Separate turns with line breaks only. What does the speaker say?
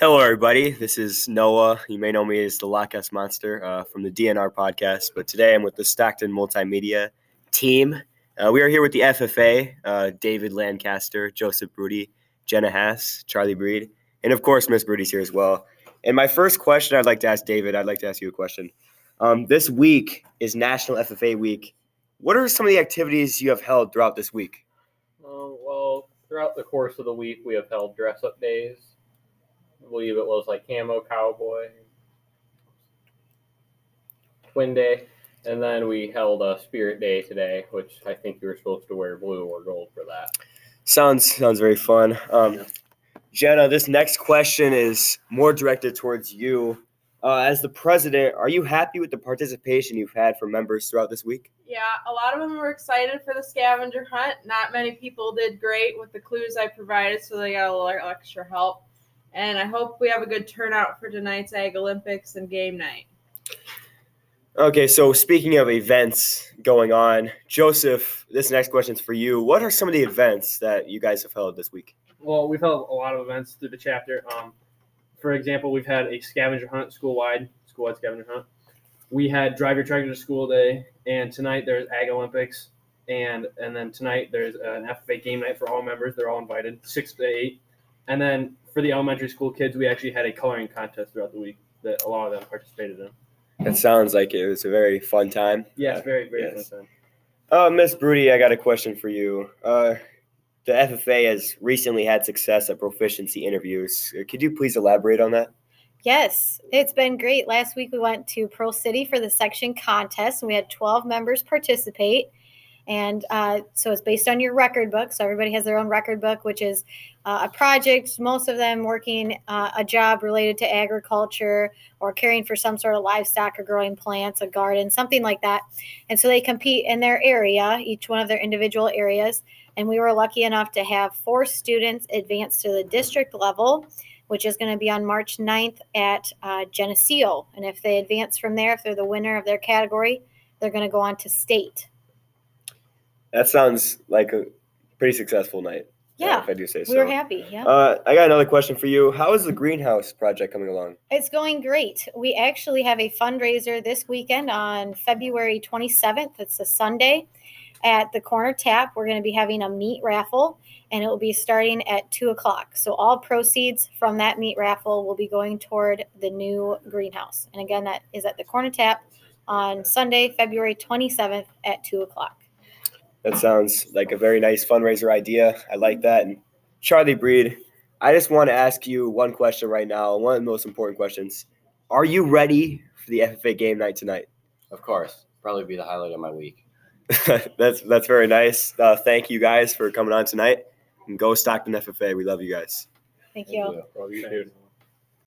Hello, everybody. This is Noah. You may know me as the Lockhouse Monster uh, from the DNR podcast, but today I'm with the Stockton Multimedia team. Uh, we are here with the FFA, uh, David Lancaster, Joseph Broody, Jenna Haas, Charlie Breed, and of course, Miss Broody's here as well. And my first question I'd like to ask David, I'd like to ask you a question. Um, this week is National FFA Week. What are some of the activities you have held throughout this week?
Um, well, throughout the course of the week, we have held dress up days. I believe it was like Camo Cowboy, Twin Day, and then we held a Spirit Day today, which I think you were supposed to wear blue or gold for that.
Sounds sounds very fun. Um, Jenna, this next question is more directed towards you. Uh, as the president, are you happy with the participation you've had from members throughout this week?
Yeah, a lot of them were excited for the scavenger hunt. Not many people did great with the clues I provided, so they got a little extra help. And I hope we have a good turnout for tonight's Ag Olympics and game night.
Okay, so speaking of events going on, Joseph, this next question is for you. What are some of the events that you guys have held this week?
Well, we've held a lot of events through the chapter. Um, for example, we've had a scavenger hunt school-wide, school-wide scavenger hunt. We had drive your tractor to school day, and tonight there's Ag Olympics, and and then tonight there's an FFA game night for all members. They're all invited, six to eight. And then for the elementary school kids, we actually had a coloring contest throughout the week that a lot of them participated in.
That sounds like it was a very fun time.
Yes, very very
Yes.
fun time.
Uh, Miss Broody, I got a question for you. Uh, the FFA has recently had success at proficiency interviews. Uh, Could you please elaborate on that?
Yes, it's been great. Last week we went to Pearl City for the section contest, and we had 12 members participate. And uh, so it's based on your record book. So everybody has their own record book, which is uh, a project, most of them working uh, a job related to agriculture or caring for some sort of livestock or growing plants, a garden, something like that. And so they compete in their area, each one of their individual areas. And we were lucky enough to have four students advance to the district level which is going to be on March 9th at uh, Geneseo. And if they advance from there, if they're the winner of their category, they're going to go on to state.
That sounds like a pretty successful night. uh,
Yeah,
if I do say so.
we were happy. Yeah.
Uh, I got another question for you. How is the greenhouse project coming along?
It's going great. We actually have a fundraiser this weekend on February 27th. It's a Sunday at the Corner Tap. We're going to be having a meat raffle, and it will be starting at 2 o'clock. So, all proceeds from that meat raffle will be going toward the new greenhouse. And again, that is at the Corner Tap on Sunday, February 27th at 2 o'clock.
That sounds like a very nice fundraiser idea. I like that. And Charlie Breed, I just want to ask you one question right now, one of the most important questions. Are you ready for the FFA game night tonight?
Of course, probably be the highlight of my week.
that's that's very nice. Uh, thank you guys for coming on tonight. And go Stockton FFA. We love you guys.
Thank you.
you.
Well, you do.